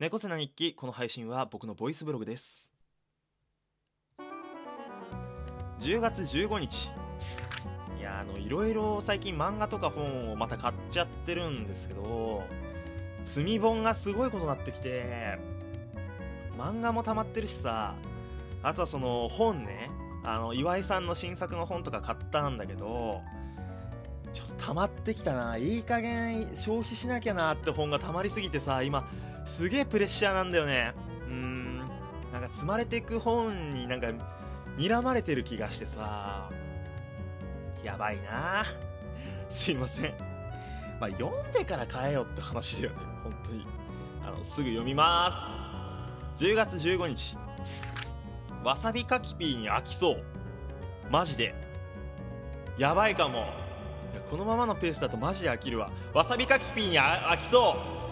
猫背な日記この配信は僕のボイスブログです。10月15日。いやあのいろいろ最近漫画とか本をまた買っちゃってるんですけど積み本がすごいことになってきて漫画も溜まってるしさあとはその本ね。あの岩井さんの新作の本とか買ったんだけどちょっと溜まってきたな。いい加減消費しなきゃなって本が溜まりすぎてさ今すげえプレッシャーなんだよね。うん。なんか積まれていく本になんか睨まれてる気がしてさ。やばいな。すいません。まあ読んでから買えよって話だよね。本当に。あのすぐ読みます。10月15日。わさびかきピーに飽きそう。マジで。やばいかも。いやこのままのペースだとマジで飽きるわ。わさびかきピーに飽きそう。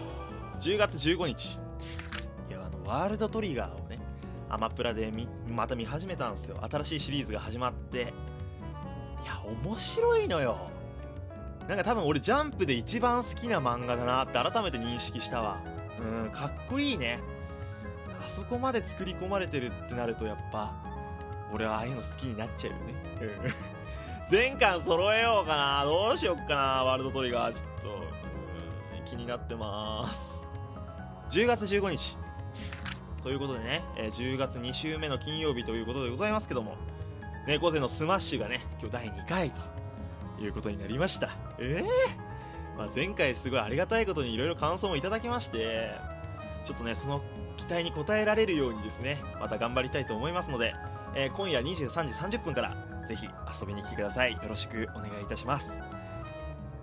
10月15日いやあのワールドトリガーをねアマプラでまた見始めたんですよ。新しいシリーズが始まって。いや面白いのよ。なんか多分俺ジャンプで一番好きな漫画だなって改めて認識したわ。うんかっこいいね。あそこまで作り込まれてるってなるとやっぱ俺はああいうの好きになっちゃうよね。うん。全巻揃えようかな。どうしよっかなワールドトリガー。ちょっと気になってます。10月15日。ということでね、えー、10月2週目の金曜日ということでございますけども猫背のスマッシュがね今日第2回ということになりました。ええー、まあ、前回すごいありがたいことにいろいろ感想もいただきましてちょっとねその期待に応えられるようにですねまた頑張りたいと思いますので、えー、今夜23時30分からぜひ遊びに来てください。よろしくお願いいたします。は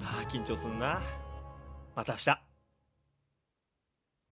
あ緊張すんな。また明日。